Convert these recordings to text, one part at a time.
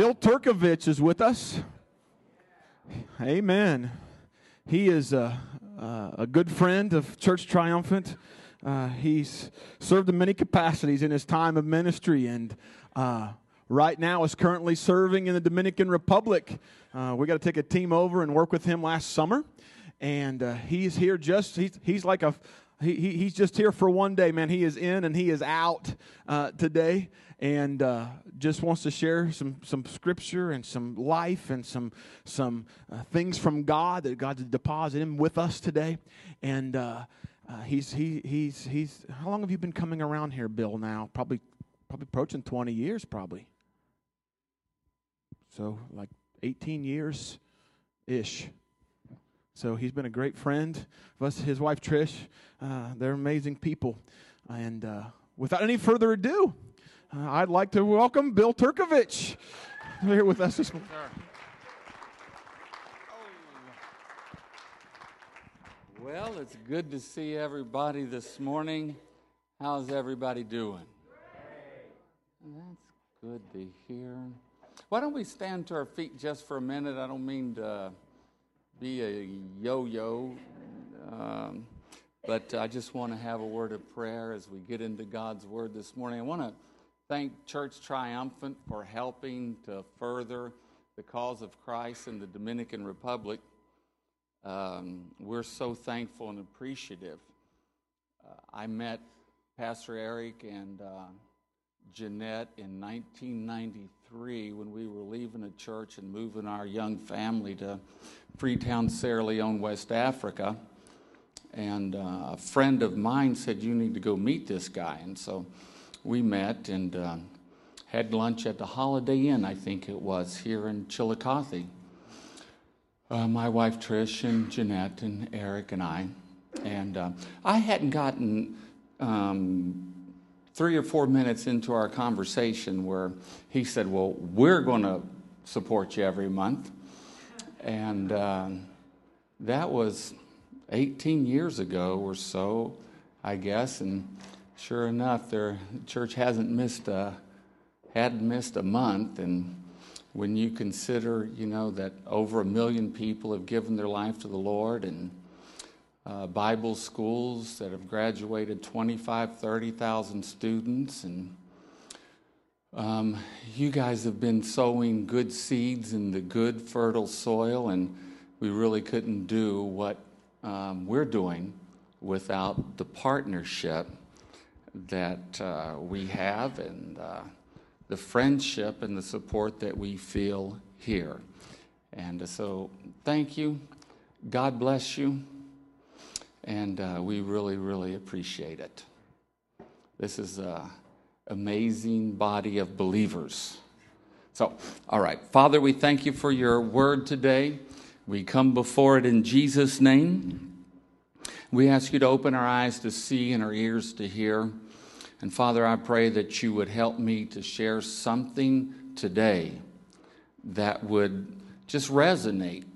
Bill Turkovich is with us. Amen. He is a, a good friend of Church Triumphant. Uh, he's served in many capacities in his time of ministry and uh, right now is currently serving in the Dominican Republic. Uh, we got to take a team over and work with him last summer. And uh, he's here just, he's, he's like a, he, he's just here for one day, man. He is in and he is out uh, today and uh, just wants to share some, some scripture and some life and some, some uh, things from God that God's deposited with us today. And uh, uh, he's, he, he's, he's, how long have you been coming around here, Bill, now? Probably, probably approaching 20 years, probably. So, like 18 years ish. So he's been a great friend of us, his wife Trish. Uh, they're amazing people. And uh, without any further ado, I'd like to welcome Bill Turkovich here with us this morning. Well, it's good to see everybody this morning. How's everybody doing? That's good to hear. Why don't we stand to our feet just for a minute? I don't mean to be a yo yo, um, but I just want to have a word of prayer as we get into God's word this morning. I want to thank Church Triumphant for helping to further the cause of Christ in the Dominican Republic. Um, we're so thankful and appreciative. Uh, I met Pastor Eric and uh, Jeanette in 1993 when we were leaving a church and moving our young family to Freetown, Sierra Leone, West Africa. And uh, a friend of mine said, You need to go meet this guy. And so we met and uh, had lunch at the Holiday Inn, I think it was, here in Chillicothe. Uh, my wife Trish and Jeanette and Eric and I. And uh, I hadn't gotten um, three or four minutes into our conversation where he said, Well, we're going to support you every month. And uh, that was 18 years ago or so, I guess. And sure enough, their church hasn't missed a, hadn't missed a month. And when you consider, you know, that over a million people have given their life to the Lord and uh, Bible schools that have graduated 25, 30,000 students. And um, you guys have been sowing good seeds in the good, fertile soil, and we really couldn't do what um, we're doing without the partnership that uh, we have and uh, the friendship and the support that we feel here. And so, thank you. God bless you. And uh, we really, really appreciate it. This is an amazing body of believers. So, all right. Father, we thank you for your word today. We come before it in Jesus' name. We ask you to open our eyes to see and our ears to hear. And Father, I pray that you would help me to share something today that would just resonate,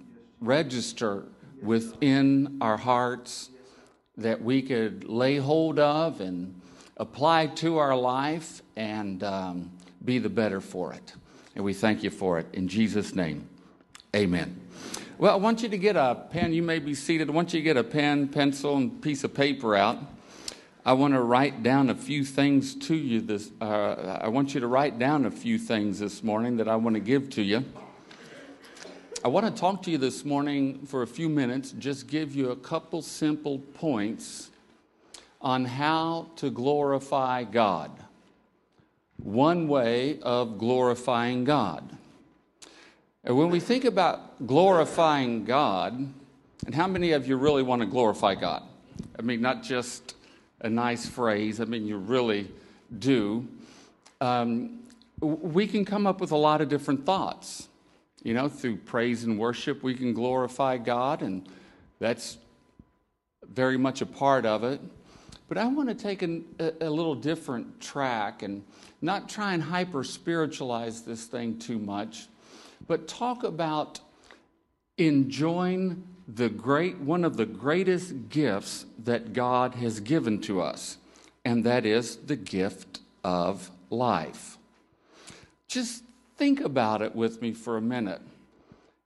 register within our hearts that we could lay hold of and apply to our life and um, be the better for it. And we thank you for it. In Jesus' name, amen. Well, I want you to get a pen. You may be seated. I want you to get a pen, pencil, and piece of paper out. I want to write down a few things to you. This, uh, I want you to write down a few things this morning that I want to give to you. I want to talk to you this morning for a few minutes, just give you a couple simple points on how to glorify God. One way of glorifying God. And when we think about glorifying God, and how many of you really want to glorify God? I mean, not just a nice phrase, I mean, you really do. Um, we can come up with a lot of different thoughts. You know, through praise and worship, we can glorify God, and that's very much a part of it. But I want to take an, a, a little different track and not try and hyper spiritualize this thing too much, but talk about enjoying the great one of the greatest gifts that God has given to us, and that is the gift of life. Just think about it with me for a minute.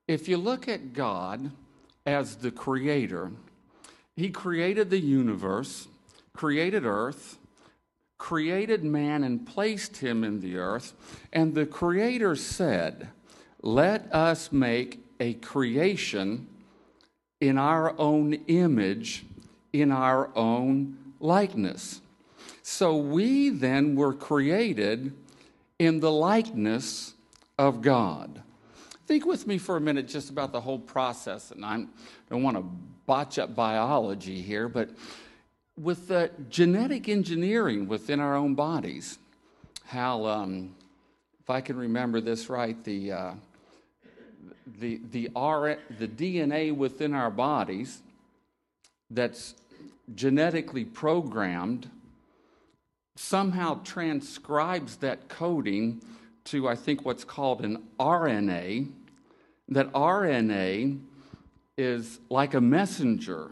If you look at God as the creator, He created the universe, created earth, created man, and placed him in the earth. And the creator said, Let us make a creation in our own image, in our own likeness. So we then were created in the likeness of God. Think with me for a minute just about the whole process, and I don't want to botch up biology here, but with the genetic engineering within our own bodies, how, um, if I can remember this right, the, uh, the, the, R, the DNA within our bodies that's genetically programmed somehow transcribes that coding to, I think, what's called an RNA. That RNA is like a messenger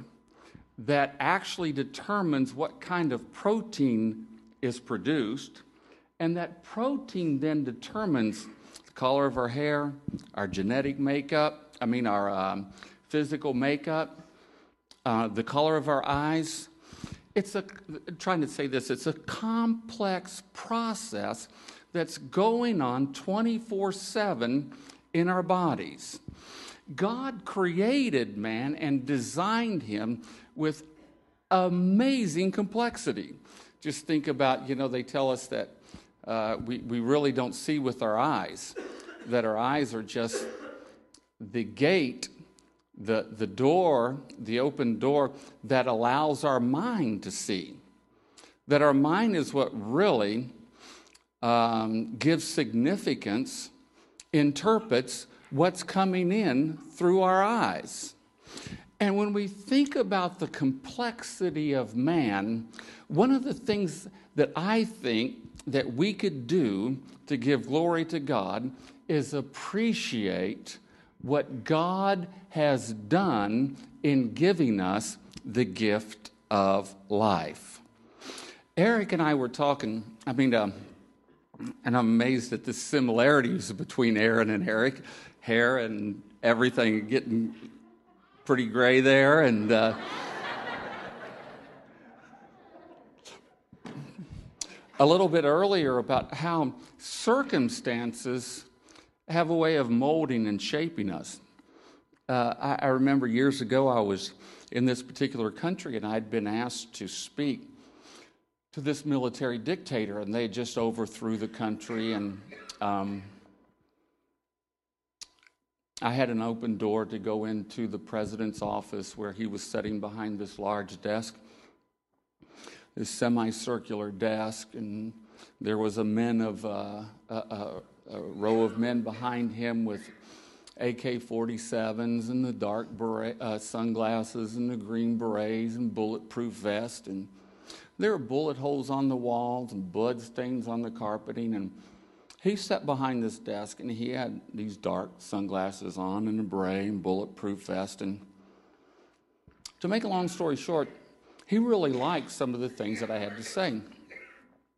that actually determines what kind of protein is produced. And that protein then determines color of our hair, our genetic makeup, I mean, our um, physical makeup, uh, the color of our eyes, it's a, trying to say this, it's a complex process that's going on 24 7 in our bodies. God created man and designed him with amazing complexity. Just think about, you know, they tell us that uh, we, we really don't see with our eyes, that our eyes are just the gate the, the door, the open door that allows our mind to see. That our mind is what really um, gives significance, interprets what's coming in through our eyes. And when we think about the complexity of man, one of the things that I think that we could do to give glory to God is appreciate what God has done in giving us the gift of life. Eric and I were talking, I mean, uh, and I'm amazed at the similarities between Aaron and Eric. Hair and everything getting pretty gray there, and uh, a little bit earlier about how circumstances have a way of molding and shaping us. Uh, I, I, remember years ago I was in this particular country and I'd been asked to speak to this military dictator, and they just overthrew the country. And um, I had an open door to go into the president's office where he was sitting behind this large desk, this semicircular desk, and there was a men of uh, a, a, a row of men behind him with AK 47s and the dark beret, uh, sunglasses and the green berets and bulletproof vest. And there were bullet holes on the walls and blood stains on the carpeting. And he sat behind this desk and he had these dark sunglasses on and a beret and bulletproof vest. And to make a long story short, he really liked some of the things that I had to say.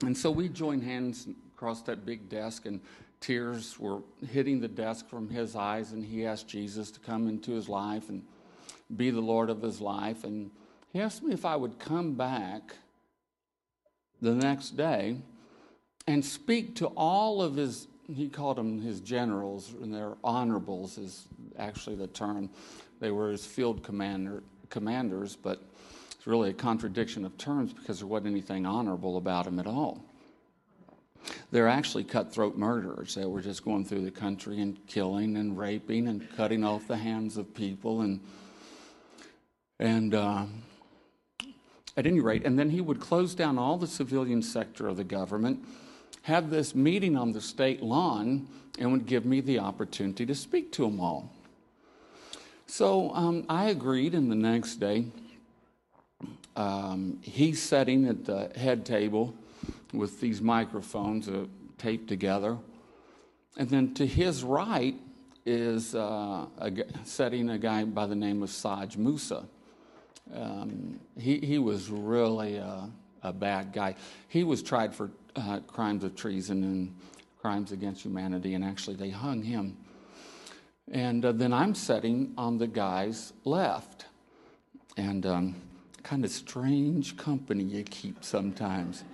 And so we joined hands across that big desk and tears were hitting the desk from his eyes, and he asked Jesus to come into his life and be the Lord of his life. And he asked me if I would come back the next day and speak to all of his, he called them his generals, and their honorables is actually the term. They were his field commander, commanders, but it's really a contradiction of terms because there wasn't anything honorable about them at all. They're actually cutthroat murderers that were just going through the country and killing and raping and cutting off the hands of people and and uh, at any rate, and then he would close down all the civilian sector of the government, have this meeting on the state lawn, and would give me the opportunity to speak to them all. So um, I agreed, and the next day, um, he's sitting at the head table with these microphones uh, taped together. And then to his right is uh, a, setting a guy by the name of Saj Musa. Um, he, he was really a, a, bad guy. He was tried for uh, crimes of treason and crimes against humanity, and actually they hung him. And uh, then I'm sitting on the guy's left. And um, kind of strange company you keep sometimes.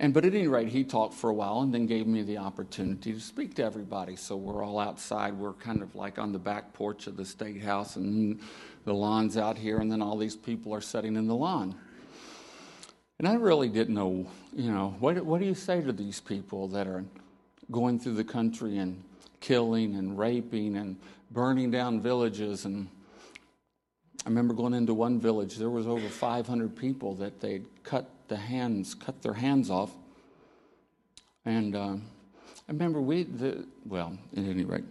And but at any rate, he talked for a while and then gave me the opportunity to speak to everybody. So we're all outside. We're kind of like on the back porch of the state house, and the lawn's out here, and then all these people are sitting in the lawn. And I really didn't know, you know, what, what do you say to these people that are going through the country and killing and raping and burning down villages? And I remember going into one village, there was over 500 people that they'd cut the hands, cut their hands off. And uh, I remember we, the, well, at any rate,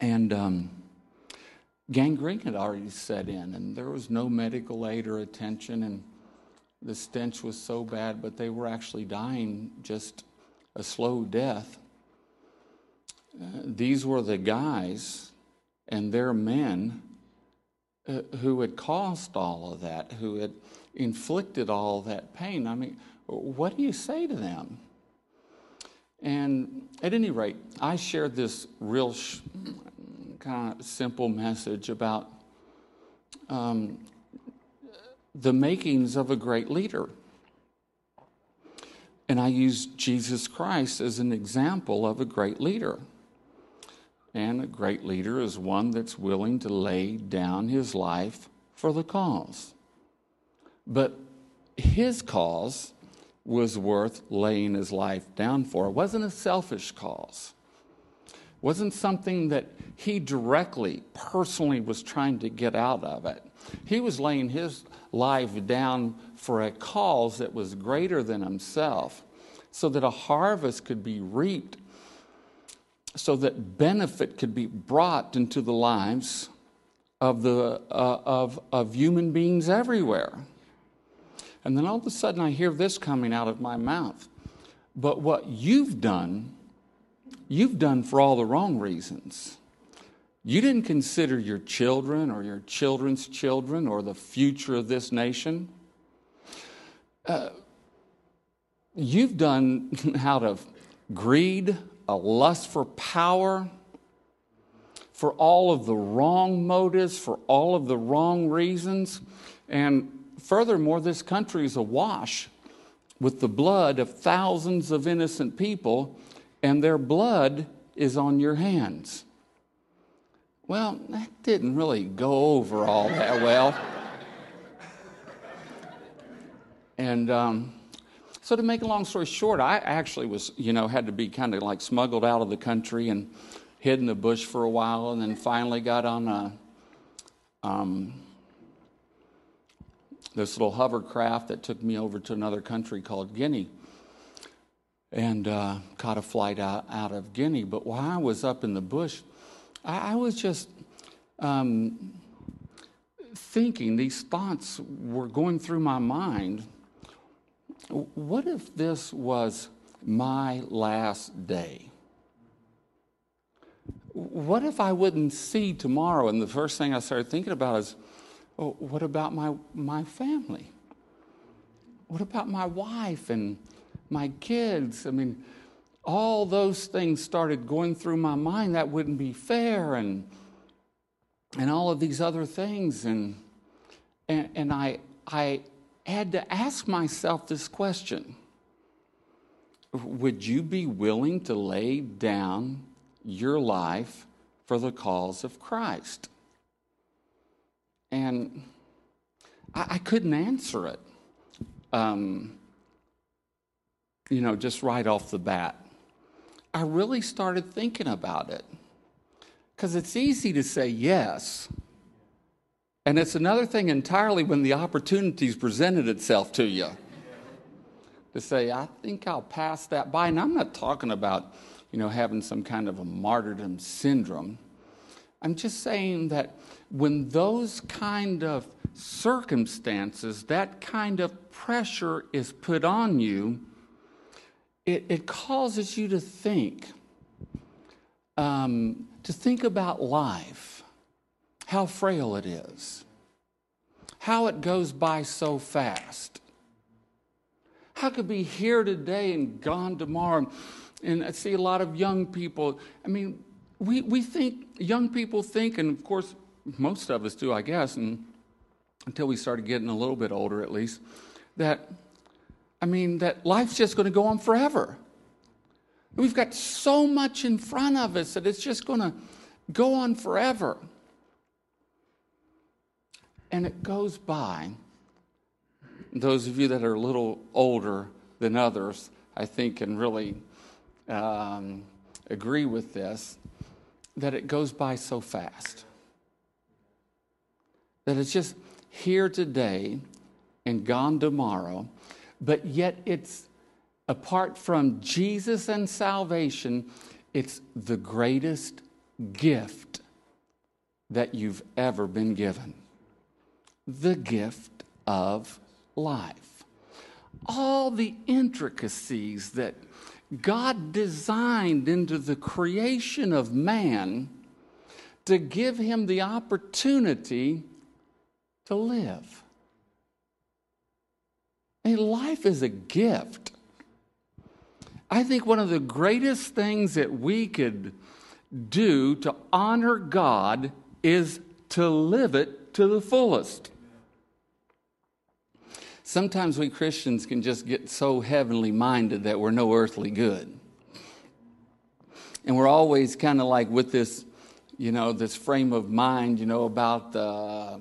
and um, gangrene had already set in, and there was no medical aid or attention, and the stench was so bad, but they were actually dying just a slow death. Uh, these were the guys and their men uh, who had caused all of that, who had inflicted all that pain. I mean, what do you say to them? And at any rate, I shared this real sh- kind of simple message about um, the makings of a great leader. And I used Jesus Christ as an example of a great leader. And a great leader is one that's willing to lay down his life for the cause. But his cause was worth laying his life down for. It wasn't a selfish cause. It wasn't something that he directly, personally was trying to get out of it. He was laying his life down for a cause that was greater than himself, so that a harvest could be reaped, so that benefit could be brought into the lives of, the, uh, of, of human beings everywhere. And then all of a sudden, I hear this coming out of my mouth. But what you've done, you've done for all the wrong reasons. You didn't consider your children or your children's children or the future of this nation. Uh, you've done out of greed, a lust for power, for all of the wrong motives, for all of the wrong reasons. And furthermore, this country is awash with the blood of thousands of innocent people, and their blood is on your hands. Well, that didn't really go over all that well. and um, so, to make a long story short, I actually was, you know, had to be kind of like smuggled out of the country and hid in the bush for a while, and then finally got on a, um, this little hovercraft that took me over to another country called Guinea and uh, caught a flight out, out of Guinea. But while I was up in the bush, I, I was just um, thinking, these thoughts were going through my mind. What if this was my last day? What if I wouldn't see tomorrow? And the first thing I started thinking about is, oh, what about my, my family? What about my wife and my kids? I mean, all those things started going through my mind. That wouldn't be fair, and and all of these other things, and and, and I I had to ask myself this question: Would you be willing to lay down your life for the cause of Christ? And I, I couldn't answer it. Um, you know, just right off the bat. I really started thinking about it. Because it's easy to say yes. And it's another thing entirely when the opportunity's presented itself to you. To say, I think I'll pass that by. And I'm not talking about, you know, having some kind of a martyrdom syndrome. I'm just saying that when those kind of circumstances, that kind of pressure is put on you, it, it causes you to think, um, to think about life, how frail it is, how it goes by so fast, How could be here today and gone tomorrow? And I see a lot of young people. I mean, we, we think, young people think, and of course, most of us do, I guess, and until we started getting a little bit older at least, that, I mean, that life's just going to go on forever. We've got so much in front of us that it's just going to go on forever. And it goes by. Those of you that are a little older than others, I think, can really um, agree with this that it goes by so fast. That it's just here today and gone tomorrow, but yet it's apart from Jesus and salvation, it's the greatest gift that you've ever been given the gift of life. All the intricacies that God designed into the creation of man to give him the opportunity to live. And life is a gift. I think one of the greatest things that we could do to honor God is to live it to the fullest. Sometimes we Christians can just get so heavenly minded that we're no earthly good. And we're always kind of like with this, you know, this frame of mind, you know, about the,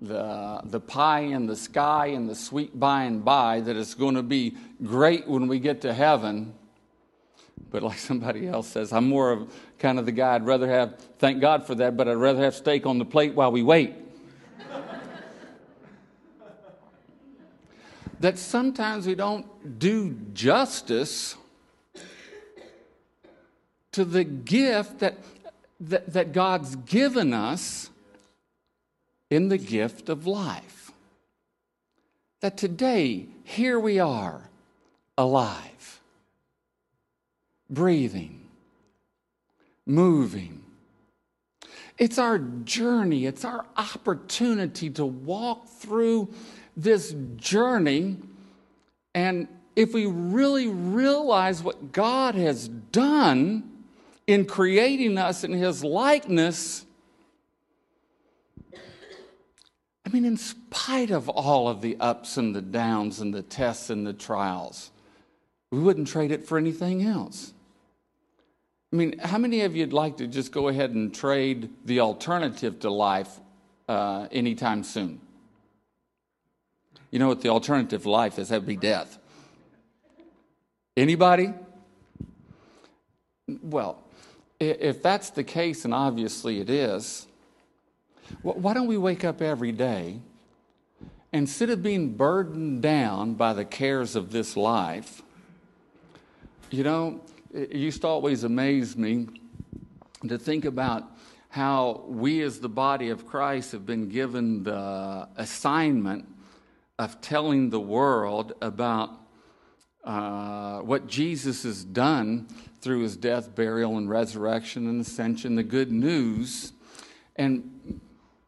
the, the pie in the sky and the sweet by and by, that it's going to be great when we get to heaven. But like somebody else says, I'm more of kind of the guy I'd rather have, thank God for that, but I'd rather have steak on the plate while we wait. That sometimes we don't do justice to the gift that, that, that God's given us in the gift of life. That today, here we are, alive, breathing, moving. It's our journey, it's our opportunity to walk through this journey. And if we really realize what God has done in creating us in His likeness, I mean, in spite of all of the ups and the downs and the tests and the trials, we wouldn't trade it for anything else. I mean, how many of you'd like to just go ahead and trade the alternative to life uh, anytime soon? You know what the alternative life is? That'd be death. Anybody? Well, if that's the case, and obviously it is, why don't we wake up every day instead of being burdened down by the cares of this life? You know, it used to always amaze me to think about how we, as the body of Christ, have been given the assignment of telling the world about uh, what Jesus has done through his death, burial, and resurrection and ascension, the good news, and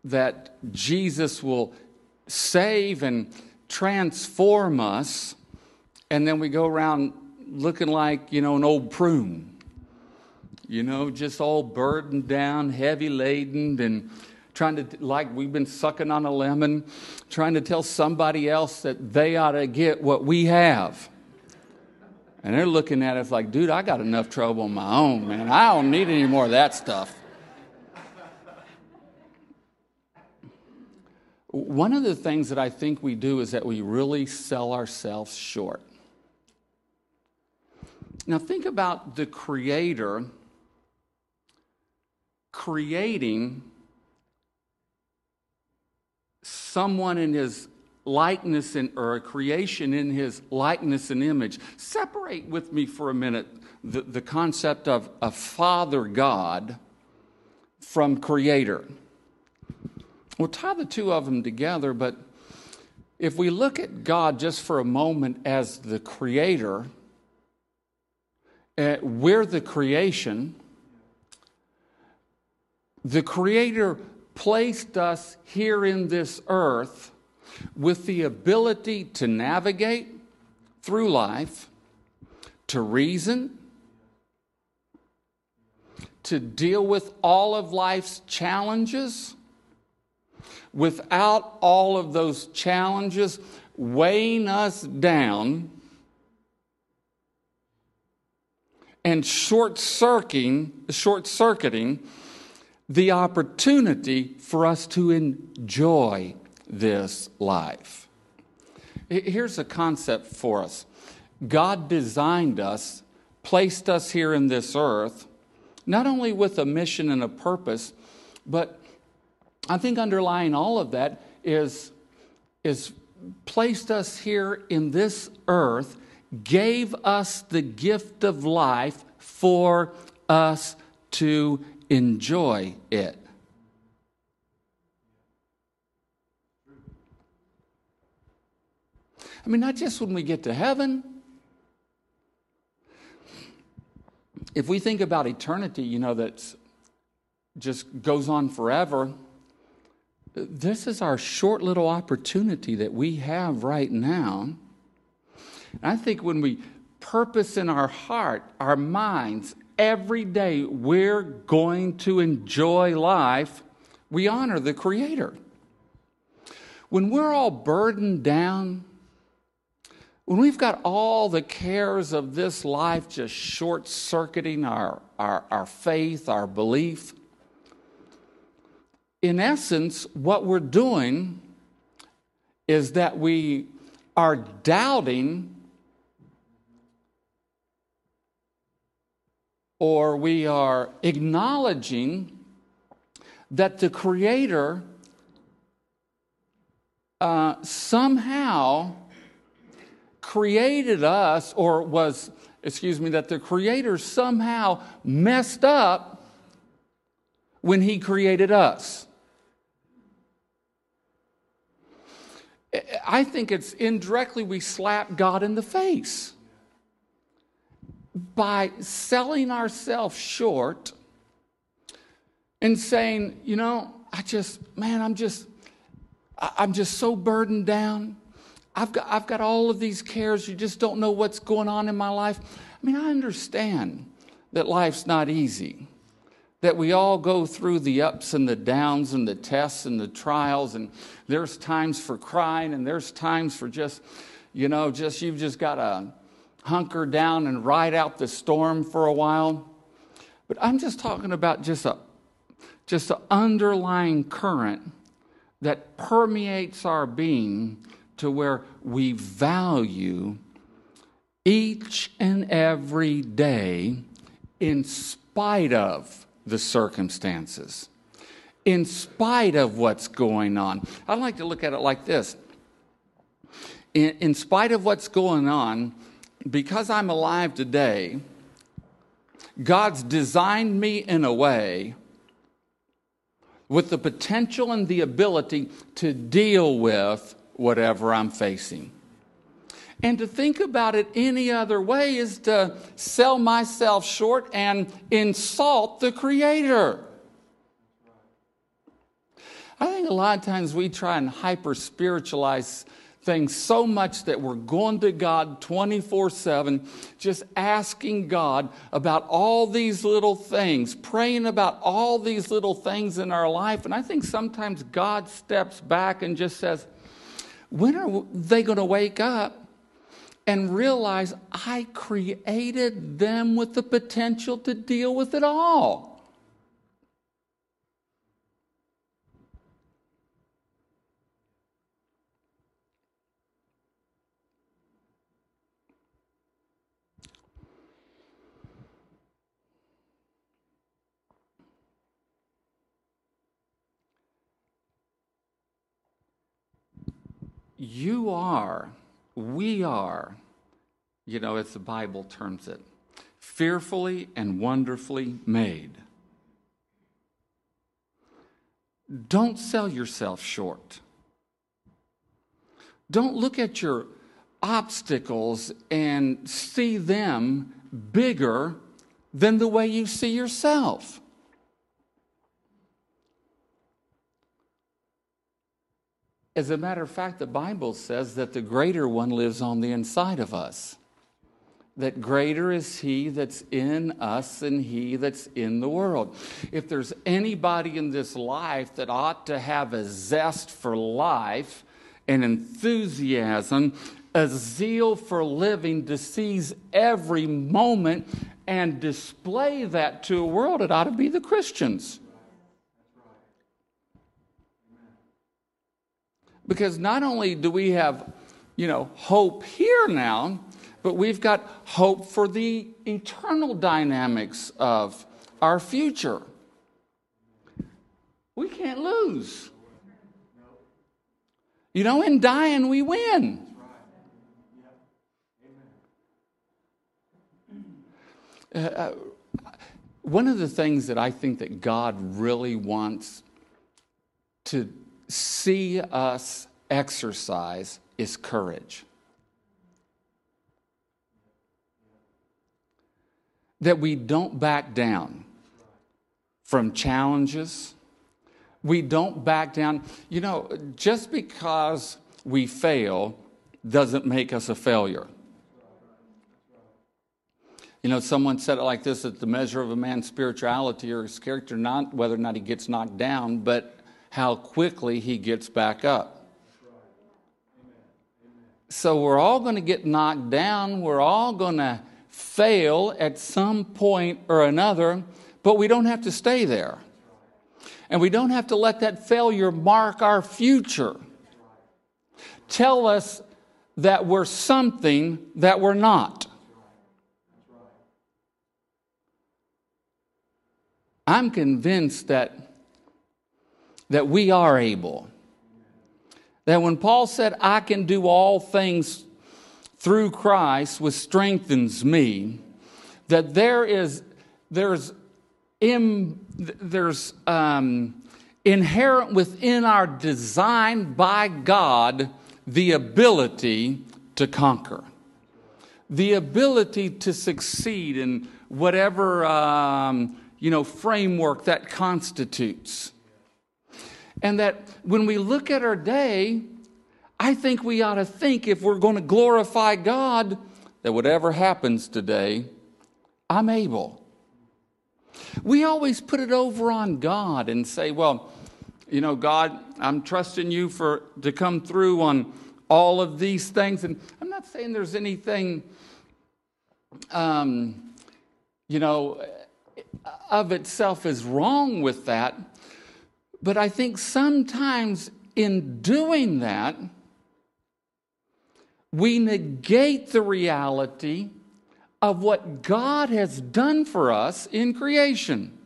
that Jesus will save and transform us, and then we go around looking like, you know, an old prune. You know, just all burdened down, heavy laden, and trying to, like we've been sucking on a lemon, trying to tell somebody else that they ought to get what we have. And they're looking at us like, dude, I got enough trouble on my own, man. I don't need any more of that stuff. One of the things that I think we do is that we really sell ourselves short. Now, think about the Creator creating someone in his likeness and, or a creation in his likeness and image. Separate with me for a minute the, the concept of a father God from creator. We'll tie the two of them together, but if we look at God just for a moment as the creator, uh, we're the creation. The creator placed us here in this earth with the ability to navigate through life to reason, to deal with all of life's challenges. Without all of those challenges weighing us down and short circuiting, short circuiting the opportunity for us to enjoy this life. Here's a concept for us God designed us, placed us here in this earth, not only with a mission and a purpose, but I think underlying all of that is, is placed us here in this earth, gave us the gift of life for us to enjoy it. I mean, not just when we get to heaven. If we think about eternity, you know, that just goes on forever, this is our short little opportunity that we have right now. And I think when we purpose in our heart, our minds, every day we're going to enjoy life, we honor the Creator. When we're all burdened down, when we've got all the cares of this life just short circuiting our, our, our faith, our belief, in essence, what we're doing is that we are doubting or we are acknowledging that the Creator uh, somehow created us, or was, excuse me, that the Creator somehow messed up when He created us. I think it's indirectly we slap God in the face by selling ourselves short and saying, you know, I just, man, I'm just, I'm just so burdened down. I've got, I've got all of these cares. You just don't know what's going on in my life. I mean, I understand that life's not easy that we all go through the ups and the downs and the tests and the trials, and there's times for crying, and there's times for just, you know, just you've just got to hunker down and ride out the storm for a while. But I'm just talking about just a just an underlying current that permeates our being to where we value each and every day in spite of the circumstances, in spite of what's going on. I like to look at it like this in, in spite of what's going on, because I'm alive today, God's designed me in a way with the potential and the ability to deal with whatever I'm facing. And to think about it any other way is to sell myself short and insult the Creator. I think a lot of times we try and hyper spiritualize things so much that we're going to God 24 7, just asking God about all these little things, praying about all these little things in our life. And I think sometimes God steps back and just says, When are they going to wake up? and realize I created them with the potential to deal with it all. You are we are, you know, as the Bible terms it, fearfully and wonderfully made. Don't sell yourself short. Don't look at your obstacles and see them bigger than the way you see yourself. As a matter of fact, the Bible says that the greater one lives on the inside of us. That greater is he that's in us than he that's in the world. If there's anybody in this life that ought to have a zest for life, an enthusiasm, a zeal for living to seize every moment and display that to a world, it ought to be the Christians. Because not only do we have, you know, hope here now, but we've got hope for the eternal dynamics of our future. We can't lose. You know, in dying, we win. Uh, uh, one of the things that I think that God really wants to see us exercise is courage. That we don't back down from challenges. We don't back down. You know, just because we fail doesn't make us a failure. You know, someone said it like this that the measure of a man's spirituality or his character, not whether or not he gets knocked down, but how quickly he gets back up. So we're all going to get knocked down. We're all going to fail at some point or another, but we don't have to stay there. And we don't have to let that failure mark our future. Tell us that we're something that we're not. I'm convinced that that we are able. That when Paul said, I can do all things through Christ, which strengthens me, that there is, there's, Im, there's um, inherent within our design by God the ability to conquer, the ability to succeed in whatever um, you know framework that constitutes. And that when we look at our day, I think we ought to think if we're going to glorify God, that whatever happens today, I'm able. We always put it over on God and say, well, you know, God, I'm trusting you for to come through on all of these things. And I'm not saying there's anything, um, you know, of itself is wrong with that. But I think sometimes in doing that, we negate the reality of what God has done for us in creation.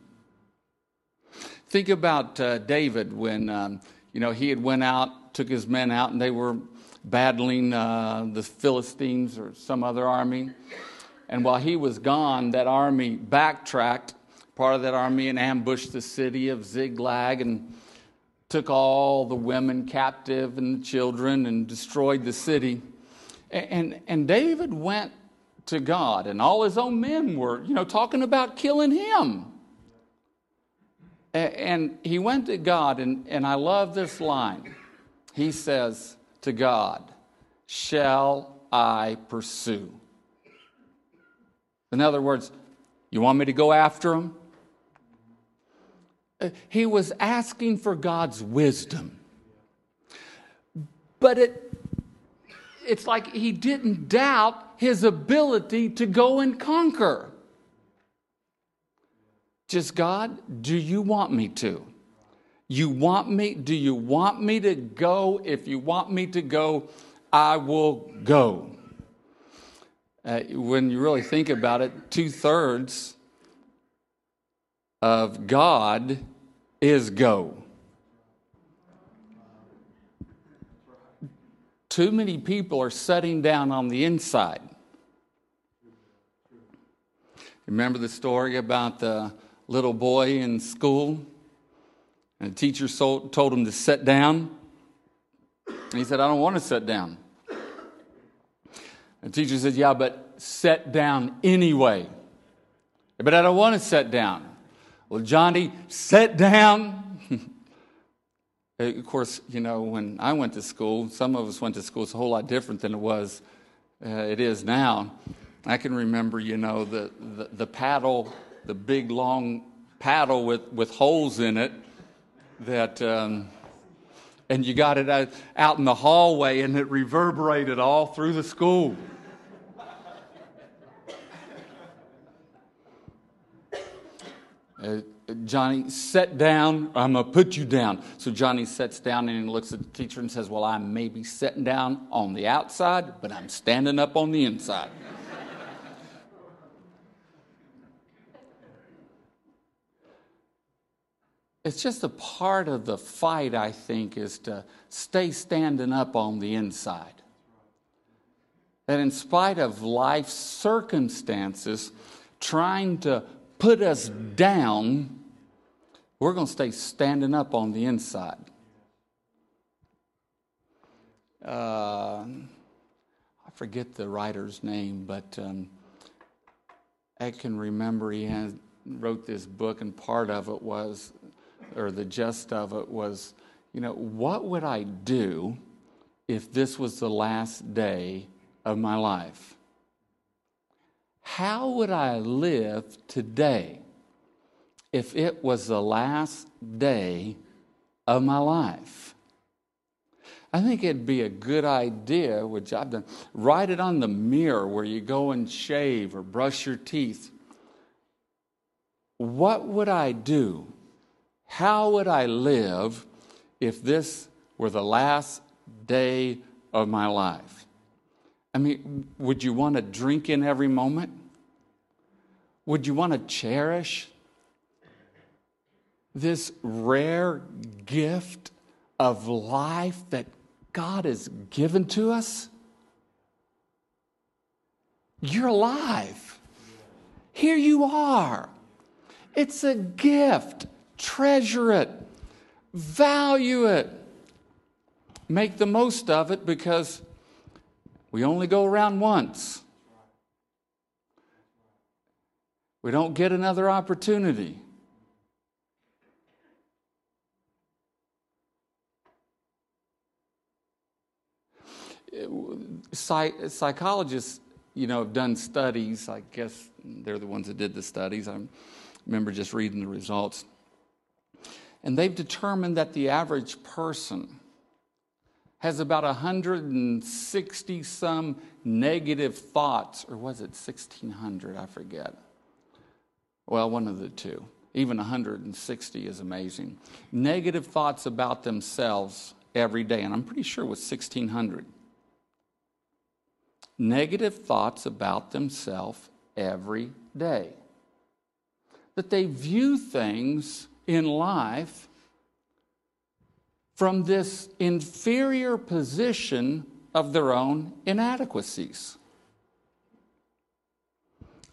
Think about uh, David when um, you know he had went out, took his men out, and they were battling uh, the Philistines or some other army. And while he was gone, that army backtracked part of that army and ambushed the city of Ziklag and took all the women captive and the children and destroyed the city. And, and David went to God, and all his own men were, you know, talking about killing him. And he went to God, and, and I love this line. He says to God, Shall I pursue? In other words, you want me to go after him? He was asking for God's wisdom. But it, it's like he didn't doubt his ability to go and conquer. Just God, do you want me to? You want me? Do you want me to go? If you want me to go, I will go. Uh, when you really think about it, two thirds of God is go. Too many people are setting down on the inside. Remember the story about the little boy in school? And the teacher told him to sit down. And he said, I don't want to sit down. The teacher said, Yeah, but sit down anyway. But I don't want to sit down. Well, Johnny, sit down. Of course, you know, when I went to school, some of us went to school, it's a whole lot different than it was, uh, it is now. I can remember, you know, the, the, the paddle, the big long paddle with, with holes in it that, um, and you got it out, out in the hallway and it reverberated all through the school. Uh, Johnny, sit down. I'm going to put you down. So Johnny sits down and he looks at the teacher and says, Well, I may be sitting down on the outside, but I'm standing up on the inside. it's just a part of the fight, I think, is to stay standing up on the inside. That in spite of life's circumstances, trying to put us down, we're going to stay standing up on the inside. Uh, I forget the writer's name, but um, I can remember he wrote this book, and part of it was, or the gist of it was, you know, what would I do if this was the last day of my life? How would I live today if it was the last day of my life? I think it'd be a good idea, which I've done, write it on the mirror where you go and shave or brush your teeth. What would I do? How would I live if this were the last day of my life? I mean, would you want to drink in every moment? Would you want to cherish this rare gift of life that God has given to us? You're alive. Here you are. It's a gift. Treasure it, value it, make the most of it because we only go around once. We don't get another opportunity. psychologists, you know, have done studies. I guess they're the ones that did the studies. I remember just reading the results. And they've determined that the average person has about 160 some negative thoughts, or was it 1600? I forget. Well, one of the two. Even 160 is amazing. Negative thoughts about themselves every day, and I'm pretty sure it was 1600. Negative thoughts about themselves every day. That they view things in life from this inferior position of their own inadequacies.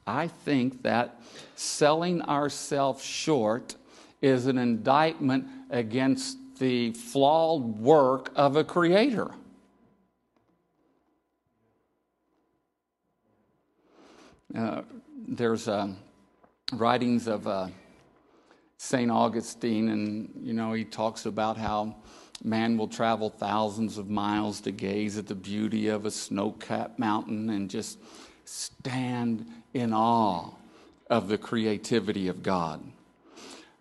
I think that selling ourselves short is an indictment against the flawed work of a creator. Uh, there's uh, writings of uh, St. Augustine, and you know, he talks about how man will travel thousands of miles to gaze at the beauty of a snow capped mountain and just stand in awe of the creativity of God.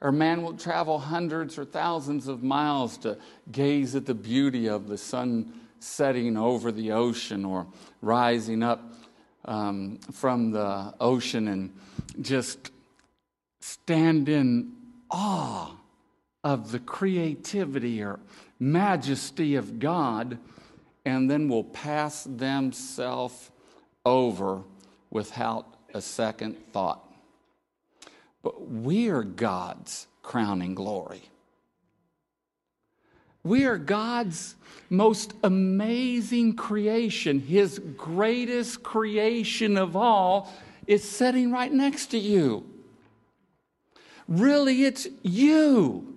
Or man will travel hundreds or thousands of miles to gaze at the beauty of the sun setting over the ocean or rising up um, from the ocean and just stand in awe of the creativity or majesty of God, and then will pass themselves over without a second thought. But we are God's crowning glory. We are God's most amazing creation. His greatest creation of all is sitting right next to you. Really, it's you.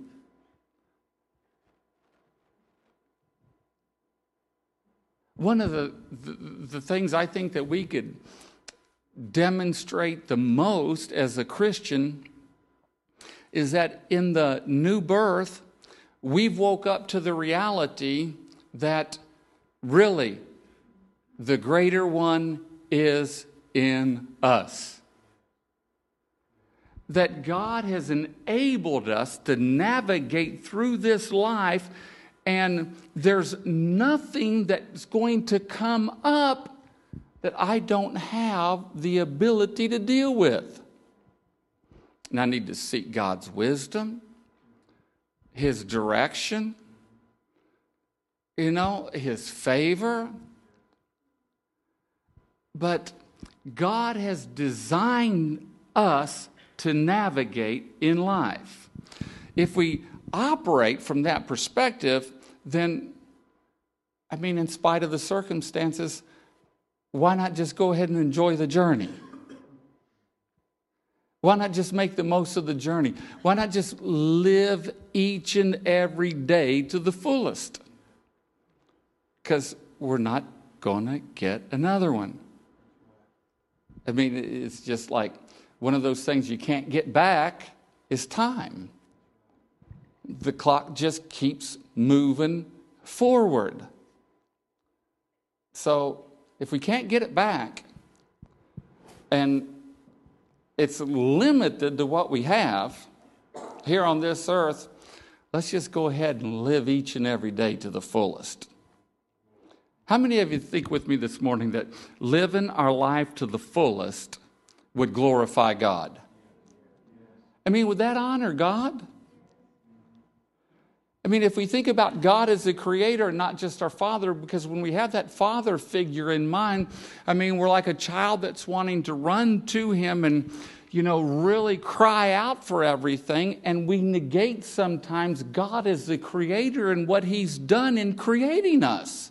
One of the, the, the, things I think that we could demonstrate the most as a Christian is that in the new birth, we've woke up to the reality that really the greater one is in us. That God has enabled us to navigate through this life, and there's nothing that's going to come up that I don't have the ability to deal with. And I need to seek God's wisdom, His direction, you know, His favor. But God has designed us to navigate in life. If we operate from that perspective, then, I mean, in spite of the circumstances, why not just go ahead and enjoy the journey? Why not just make the most of the journey? Why not just live each and every day to the fullest? Because we're not going to get another one. I mean, it's just like one of those things you can't get back is time. The clock just keeps moving forward. So if we can't get it back, and it's limited to what we have here on this earth, let's just go ahead and live each and every day to the fullest. How many of you think with me this morning that living our life to the fullest would glorify God? I mean, would that honor God? I mean, if we think about God as the creator, not just our father, because when we have that father figure in mind, I mean, we're like a child that's wanting to run to him and, you know, really cry out for everything. And we negate sometimes God as the creator and what he's done in creating us.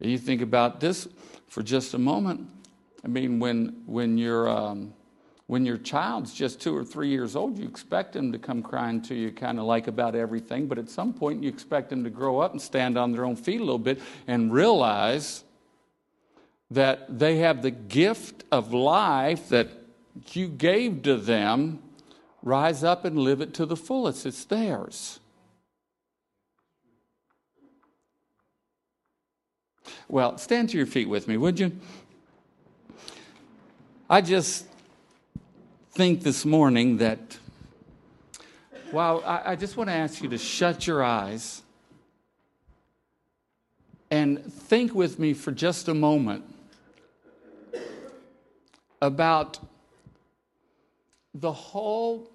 You think about this for just a moment. I mean, when, when you're. Um, when your child's just two or three years old, you expect them to come crying to you kind of like about everything, but at some point you expect them to grow up and stand on their own feet a little bit and realize that they have the gift of life that you gave to them. Rise up and live it to the fullest. It's theirs. Well, stand to your feet with me, would you? I just think this morning that, wow, I, I just want to ask you to shut your eyes and think with me for just a moment about the whole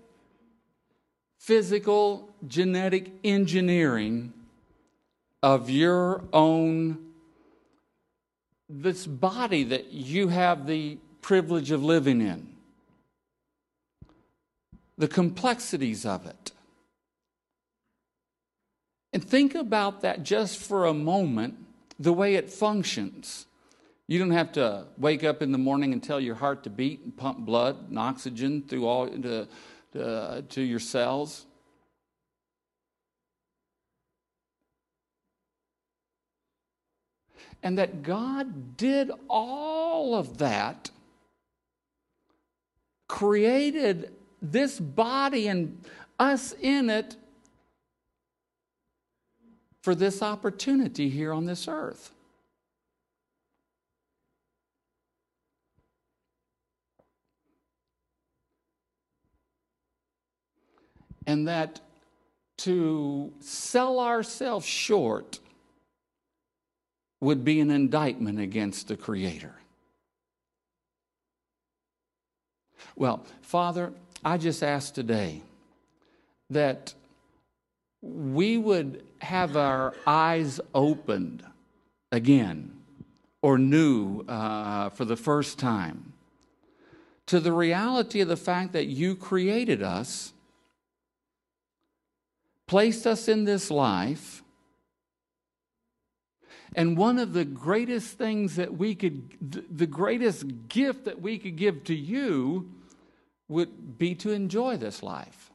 physical genetic engineering of your own this body that you have the privilege of living in the complexities of it. And think about that just for a moment, the way it functions. You don't have to wake up in the morning and tell your heart to beat and pump blood and oxygen through all to, to, to your cells. And that God did all of that, created this body and us in it for this opportunity here on this earth. And that to sell ourselves short would be an indictment against the Creator. Well, Father, I just ask today that we would have our eyes opened again or new uh, for the first time to the reality of the fact that you created us, placed us in this life. And one of the greatest things that we could, the greatest gift that we could give to you would be to enjoy this life,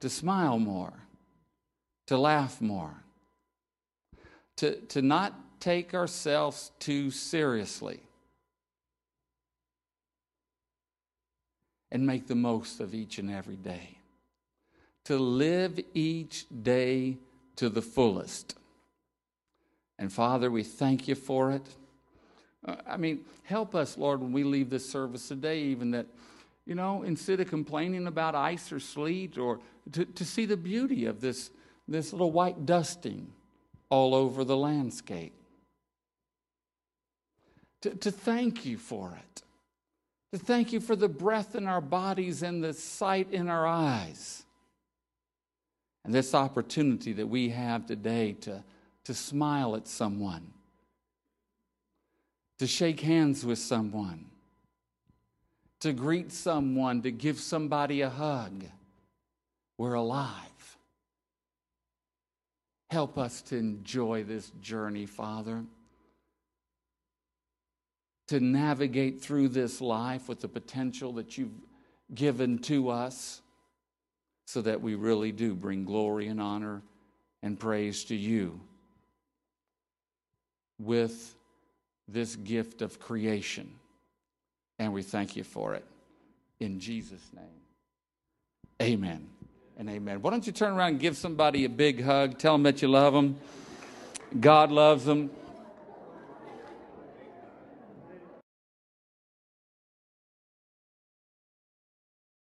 to smile more, to laugh more, to, to not take ourselves too seriously. and make the most of each and every day. To live each day to the fullest. And Father, we thank you for it. Uh, I mean, help us, Lord, when we leave this service today, even that, you know, instead of complaining about ice or sleet, or to, to see the beauty of this, this little white dusting all over the landscape. To, to thank you for it. To thank you for the breath in our bodies and the sight in our eyes. And this opportunity that we have today to, to smile at someone to shake hands with someone, to greet someone, to give somebody a hug. We're alive. Help us to enjoy this journey, Father. To navigate through this life with the potential that you've given to us so that we really do bring glory and honor and praise to you with this gift of creation. And we thank you for it. In Jesus' name. Amen and amen. Why don't you turn around and give somebody a big hug? Tell them that you love them. God loves them.